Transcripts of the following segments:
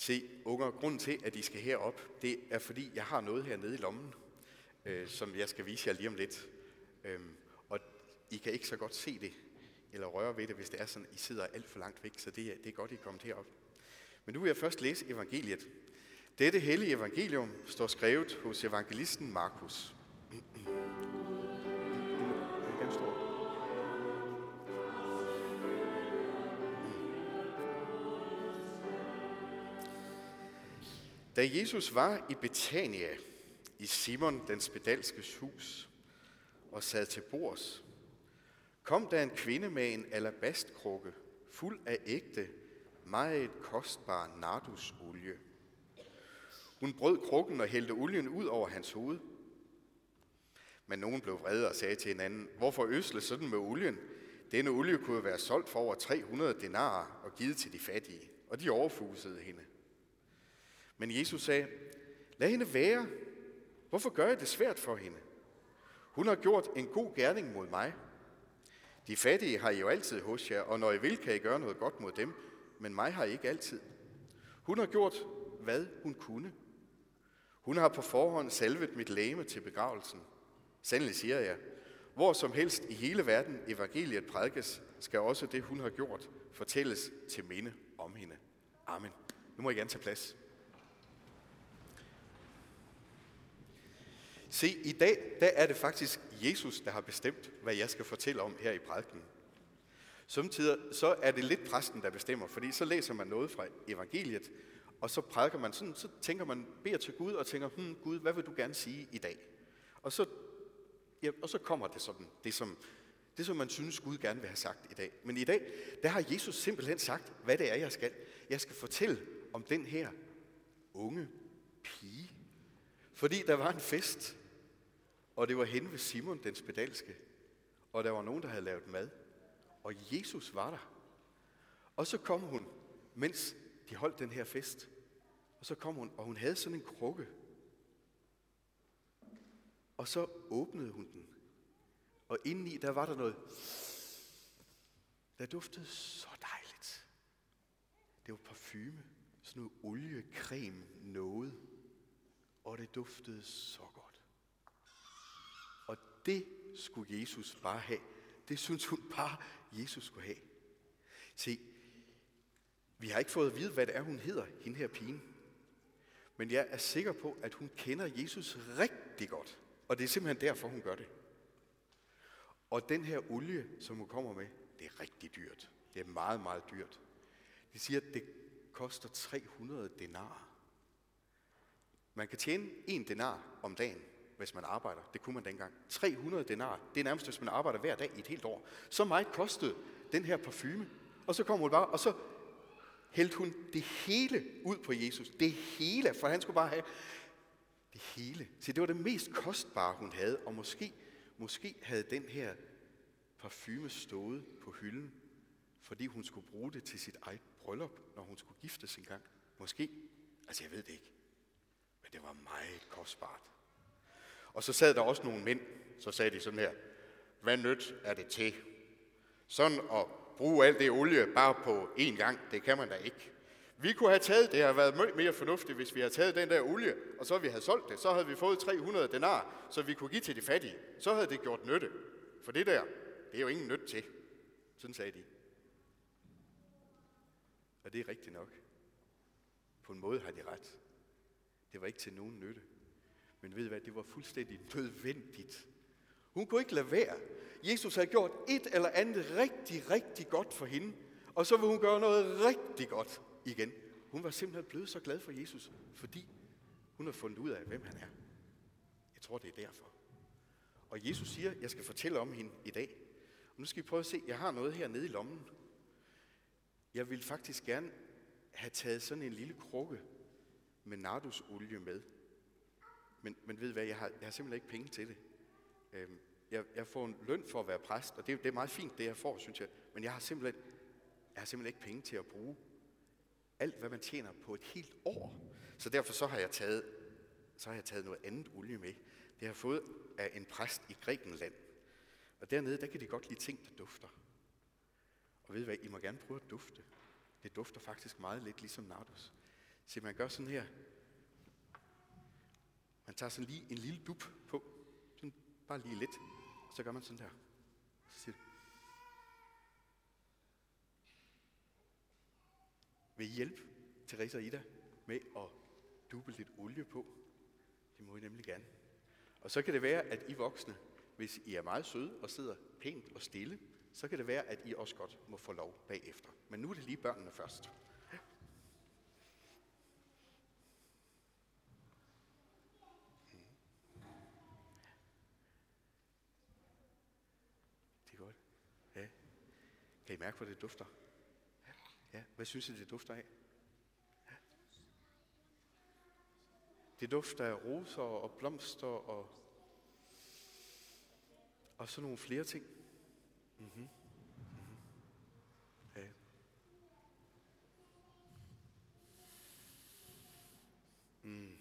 Se, unger, grunden til, at I skal herop, det er fordi, jeg har noget hernede i lommen, øh, som jeg skal vise jer lige om lidt. Øhm, og I kan ikke så godt se det, eller røre ved det, hvis det er sådan, I sidder alt for langt væk, så det er, det er godt, I er kommet herop. Men nu vil jeg først læse evangeliet. Dette hellige evangelium står skrevet hos evangelisten Markus. Da Jesus var i Betania, i Simon den spedalskes hus, og sad til bords, kom der en kvinde med en alabastkrukke, fuld af ægte, meget kostbar nardusolie. Hun brød krukken og hældte olien ud over hans hoved. Men nogen blev vrede og sagde til hinanden, hvorfor øsle sådan med olien? Denne olie kunne være solgt for over 300 denarer og givet til de fattige, og de overfusede hende. Men Jesus sagde, lad hende være. Hvorfor gør jeg det svært for hende? Hun har gjort en god gerning mod mig. De fattige har I jo altid hos jer, og når I vil, kan I gøre noget godt mod dem, men mig har I ikke altid. Hun har gjort, hvad hun kunne. Hun har på forhånd salvet mit læme til begravelsen. Sandelig siger jeg, hvor som helst i hele verden evangeliet prædikes, skal også det, hun har gjort, fortælles til minde om hende. Amen. Nu må I gerne tage plads. Se, i dag der er det faktisk Jesus, der har bestemt, hvad jeg skal fortælle om her i prædiken. Samtidig så er det lidt præsten, der bestemmer, fordi så læser man noget fra evangeliet, og så prædiker man sådan, så tænker man, beder til Gud og tænker, hmm, Gud, hvad vil du gerne sige i dag? Og så, ja, og så kommer det sådan, det som, det som man synes, Gud gerne vil have sagt i dag. Men i dag, der har Jesus simpelthen sagt, hvad det er, jeg skal. Jeg skal fortælle om den her unge pige. Fordi der var en fest, og det var hen ved Simon den spedalske, og der var nogen, der havde lavet mad. Og Jesus var der. Og så kom hun, mens de holdt den her fest. Og så kom hun, og hun havde sådan en krukke. Og så åbnede hun den. Og indeni, der var der noget, der duftede så dejligt. Det var parfume, sådan noget olie, creme, noget. Og det duftede så godt. Det skulle Jesus bare have. Det synes hun bare, Jesus skulle have. Se, vi har ikke fået at vide, hvad det er, hun hedder, hende her pigen. Men jeg er sikker på, at hun kender Jesus rigtig godt. Og det er simpelthen derfor, hun gør det. Og den her olie, som hun kommer med, det er rigtig dyrt. Det er meget, meget dyrt. De siger, at det koster 300 denar. Man kan tjene en denar om dagen, hvis man arbejder. Det kunne man dengang. 300 denar. Det er nærmest, hvis man arbejder hver dag i et helt år. Så meget kostede den her parfume. Og så kom hun bare, og så hældte hun det hele ud på Jesus. Det hele, for han skulle bare have det hele. Så det var det mest kostbare, hun havde, og måske, måske havde den her parfume stået på hylden, fordi hun skulle bruge det til sit eget bryllup, når hun skulle giftes en gang. Måske. Altså, jeg ved det ikke. Men det var meget kostbart. Og så sad der også nogle mænd, så sagde de sådan her, hvad nyt er det til? Sådan at bruge alt det olie bare på én gang, det kan man da ikke. Vi kunne have taget, det har været meget mere fornuftigt, hvis vi havde taget den der olie, og så vi havde solgt det, så havde vi fået 300 denar, så vi kunne give til de fattige. Så havde det gjort nytte. For det der, det er jo ingen nyt til. Sådan sagde de. Og det er rigtigt nok. På en måde har de ret. Det var ikke til nogen nytte. Men ved I hvad, det var fuldstændig nødvendigt. Hun kunne ikke lade være. Jesus havde gjort et eller andet rigtig, rigtig godt for hende, og så vil hun gøre noget rigtig godt igen. Hun var simpelthen blevet så glad for Jesus, fordi hun har fundet ud af, hvem han er. Jeg tror, det er derfor. Og Jesus siger, jeg skal fortælle om hende i dag. Og nu skal vi prøve at se, jeg har noget her nede i lommen. Jeg vil faktisk gerne have taget sådan en lille krukke med nardusolie med. Men, men ved hvad, jeg har, jeg har simpelthen ikke penge til det. Øhm, jeg, jeg får en løn for at være præst, og det, det er meget fint, det jeg får, synes jeg. Men jeg har simpelthen, jeg har simpelthen ikke penge til at bruge alt, hvad man tjener på et helt år. Så derfor så har jeg taget, så har jeg taget noget andet olie med. Det har jeg fået af en præst i Grækenland. Og dernede, der kan de godt lide ting, der dufter. Og ved I hvad, I må gerne prøve at dufte. Det dufter faktisk meget lidt ligesom nardus. Se, man gør sådan her. Man tager sådan lige en lille dup på. Sådan bare lige lidt. Så gør man sådan der. Så siger det. Vil I hjælpe Teresa og Ida med at duble lidt olie på? Det må I nemlig gerne. Og så kan det være, at I voksne, hvis I er meget søde og sidder pænt og stille, så kan det være, at I også godt må få lov bagefter. Men nu er det lige børnene først. Det er godt. Ja. Kan I mærke, hvor det dufter? Ja. Hvad synes I, det dufter af? Ja. Det dufter af roser og blomster og, og sådan nogle flere ting. Mm-hmm. Mm-hmm. Ja. Mm.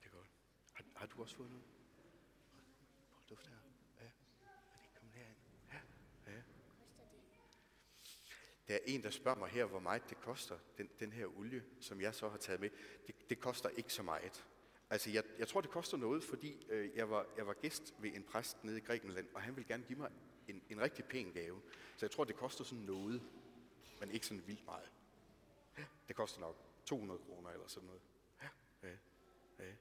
Det er godt. Har, har du også fået noget? Prøv dufter her. Ja. Er det kommet herind? Ja. ja. Der er en, der spørger mig her, hvor meget det koster, den, den her olie, som jeg så har taget med. Det, det koster ikke så meget. Altså, jeg, jeg tror, det koster noget, fordi øh, jeg, var, jeg var gæst ved en præst nede i Grækenland, og han ville gerne give mig en, en rigtig pæn gave. Så jeg tror, det koster sådan noget, men ikke sådan vildt meget. Det koster nok 200 kroner eller sådan noget. Ja, ja, ja.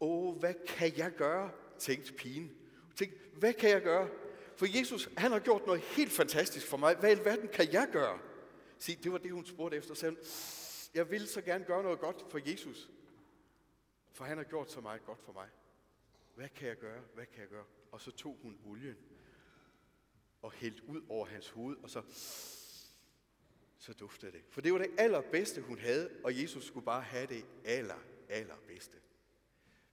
Åh, hvad kan jeg gøre, tænkte pigen. Tænk, hvad kan jeg gøre? For Jesus, han har gjort noget helt fantastisk for mig. Hvad i verden kan jeg gøre? Se, det var det, hun spurgte efter. Så jeg vil så gerne gøre noget godt for Jesus. For han har gjort så meget godt for mig. Hvad kan jeg gøre? Hvad kan jeg gøre? Og så tog hun olien og hældte ud over hans hoved, og så, så duftede det. For det var det allerbedste, hun havde, og Jesus skulle bare have det aller, allerbedste.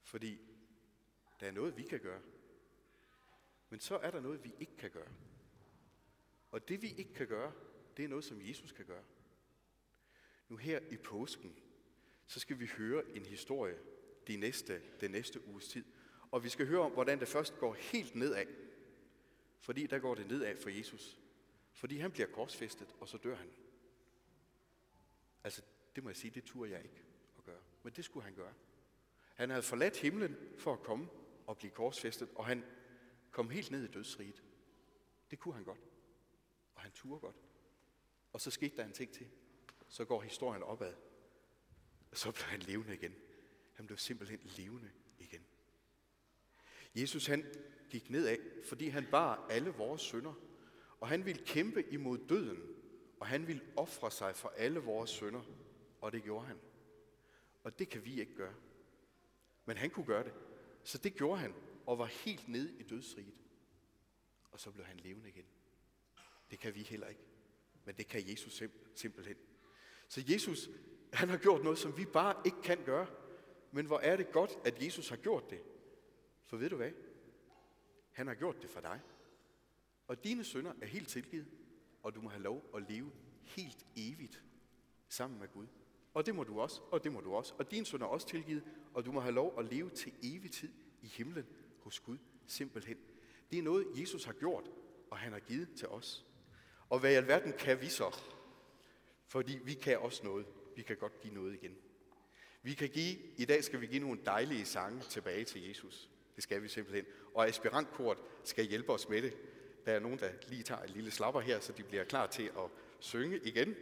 Fordi der er noget, vi kan gøre. Men så er der noget, vi ikke kan gøre. Og det, vi ikke kan gøre, det er noget, som Jesus kan gøre. Nu her i påsken, så skal vi høre en historie de næste, den næste uges tid. Og vi skal høre om, hvordan det først går helt nedad. Fordi der går det nedad for Jesus. Fordi han bliver korsfæstet, og så dør han. Altså, det må jeg sige, det turde jeg ikke at gøre. Men det skulle han gøre. Han havde forladt himlen for at komme og blive korsfæstet, og han kom helt ned i dødsriget. Det kunne han godt. Og han turde godt. Og så skete der en ting til. Så går historien opad. Og så blev han levende igen. Han blev simpelthen levende igen. Jesus han gik nedad, fordi han bar alle vores synder. Og han ville kæmpe imod døden. Og han ville ofre sig for alle vores synder. Og det gjorde han. Og det kan vi ikke gøre. Men han kunne gøre det. Så det gjorde han, og var helt nede i dødsriget. Og så blev han levende igen. Det kan vi heller ikke. Men det kan Jesus simpelthen. Så Jesus, han har gjort noget, som vi bare ikke kan gøre. Men hvor er det godt, at Jesus har gjort det. For ved du hvad? Han har gjort det for dig. Og dine sønder er helt tilgivet, og du må have lov at leve helt evigt sammen med Gud. Og det må du også, og det må du også. Og din søn er også tilgivet, og du må have lov at leve til evig tid i himlen hos Gud, simpelthen. Det er noget, Jesus har gjort, og han har givet til os. Og hvad i alverden kan vi så? Fordi vi kan også noget. Vi kan godt give noget igen. Vi kan give, i dag skal vi give nogle dejlige sange tilbage til Jesus. Det skal vi simpelthen. Og aspirantkort skal hjælpe os med det. Der er nogen, der lige tager en lille slapper her, så de bliver klar til at synge igen.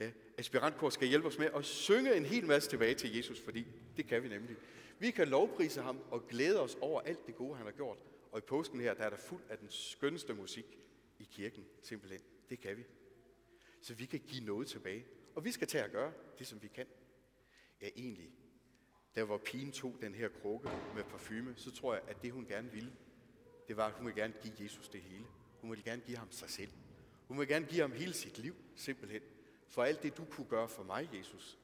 Øh, ja, aspirantkor skal hjælpe os med at synge en hel masse tilbage til Jesus, fordi det kan vi nemlig. Vi kan lovprise ham og glæde os over alt det gode, han har gjort. Og i påsken her, der er der fuld af den skønneste musik i kirken, simpelthen. Det kan vi. Så vi kan give noget tilbage. Og vi skal tage at gøre det, som vi kan. Ja, egentlig. Der hvor pigen tog den her krukke med parfume, så tror jeg, at det hun gerne ville, det var, at hun ville gerne give Jesus det hele. Hun ville gerne give ham sig selv. Hun ville gerne give ham hele sit liv, simpelthen. For alt det, du kunne gøre for mig, Jesus,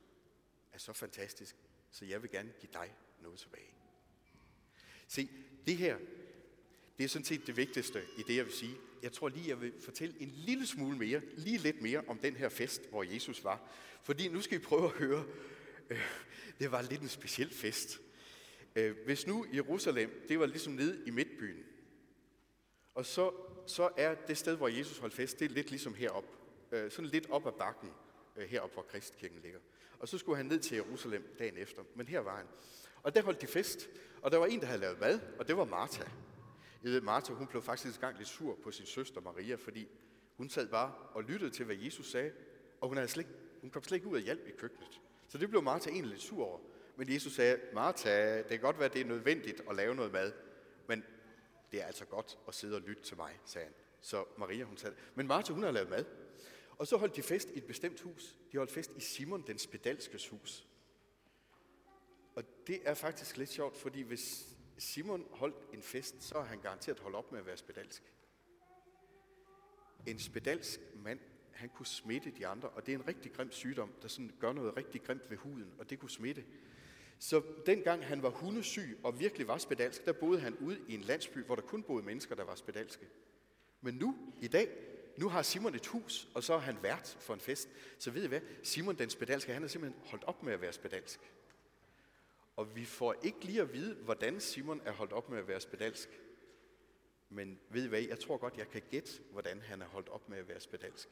er så fantastisk, så jeg vil gerne give dig noget tilbage. Se, det her, det er sådan set det vigtigste i det, jeg vil sige. Jeg tror lige, jeg vil fortælle en lille smule mere, lige lidt mere om den her fest, hvor Jesus var. Fordi nu skal vi prøve at høre, øh, det var lidt en speciel fest. Øh, hvis nu Jerusalem, det var ligesom nede i midtbyen, Og så, så er det sted, hvor Jesus holdt fest, det er lidt ligesom herop. Øh, sådan lidt op ad bakken, øh, herop hvor Kristkirken ligger. Og så skulle han ned til Jerusalem dagen efter, men her var han. Og der holdt de fest, og der var en, der havde lavet mad, og det var Martha. Jeg ved, Martha, hun blev faktisk gang lidt sur på sin søster Maria, fordi hun sad bare og lyttede til, hvad Jesus sagde, og hun, havde slet, hun kom slet ikke ud af hjælp i køkkenet. Så det blev Martha egentlig lidt sur over. Men Jesus sagde, Martha, det kan godt være, det er nødvendigt at lave noget mad, men det er altså godt at sidde og lytte til mig, sagde han. Så Maria, hun sagde Men Martha, hun har lavet mad. Og så holdt de fest i et bestemt hus. De holdt fest i Simon den spedalskes hus. Og det er faktisk lidt sjovt, fordi hvis Simon holdt en fest, så er han garanteret holdt op med at være spedalsk. En spedalsk mand, han kunne smitte de andre, og det er en rigtig grim sygdom, der sådan gør noget rigtig grimt ved huden, og det kunne smitte. Så dengang han var hundesyg og virkelig var spedalsk, der boede han ude i en landsby, hvor der kun boede mennesker, der var spedalske. Men nu, i dag, nu har Simon et hus, og så er han vært for en fest. Så ved I hvad? Simon den spedalske, han er simpelthen holdt op med at være spedalsk. Og vi får ikke lige at vide, hvordan Simon er holdt op med at være spedalsk. Men ved I hvad? Jeg tror godt, jeg kan gætte, hvordan han er holdt op med at være spedalsk.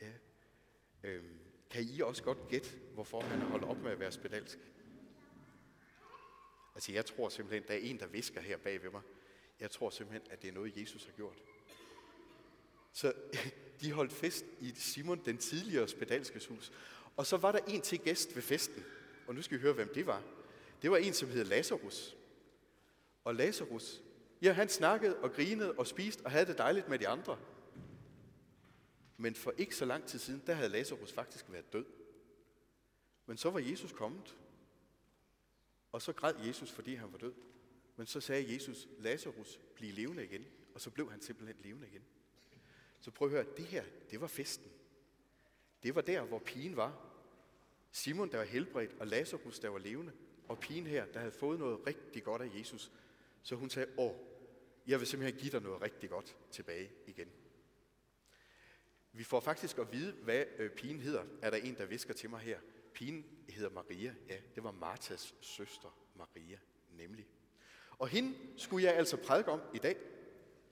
Ja. Øhm, kan I også godt gætte, hvorfor han er holdt op med at være spedalsk? Altså, jeg tror simpelthen, der er en, der visker her bag ved mig. Jeg tror simpelthen, at det er noget, Jesus har gjort. Så de holdt fest i Simon, den tidligere spedalskes hus. Og så var der en til gæst ved festen. Og nu skal vi høre, hvem det var. Det var en, som hed Lazarus. Og Lazarus, ja, han snakkede og grinede og spiste og havde det dejligt med de andre. Men for ikke så lang tid siden, der havde Lazarus faktisk været død. Men så var Jesus kommet. Og så græd Jesus, fordi han var død. Men så sagde Jesus, Lazarus, bliv levende igen. Og så blev han simpelthen levende igen. Så prøv at høre, det her, det var festen. Det var der, hvor pigen var. Simon, der var helbredt, og Lazarus, der var levende. Og pigen her, der havde fået noget rigtig godt af Jesus. Så hun sagde, åh, jeg vil simpelthen give dig noget rigtig godt tilbage igen. Vi får faktisk at vide, hvad øh, pigen hedder. Er der en, der visker til mig her? Pigen hedder Maria. Ja, det var Martas søster Maria, nemlig. Og hende skulle jeg altså prædike om i dag.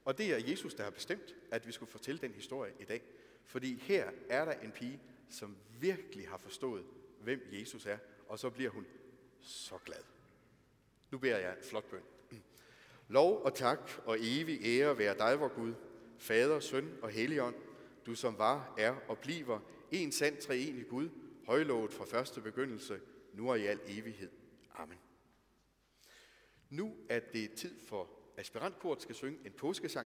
Og det er Jesus, der har bestemt, at vi skulle fortælle den historie i dag. Fordi her er der en pige, som virkelig har forstået, hvem Jesus er. Og så bliver hun så glad. Nu beder jeg en flot bøn. Lov og tak og evig ære være dig, vor Gud, Fader, Søn og Helligånd, du som var, er og bliver en sand treenig Gud, højlovet fra første begyndelse, nu og i al evighed. Amen. Nu er det tid for aspirantkort skal synge en påskesang.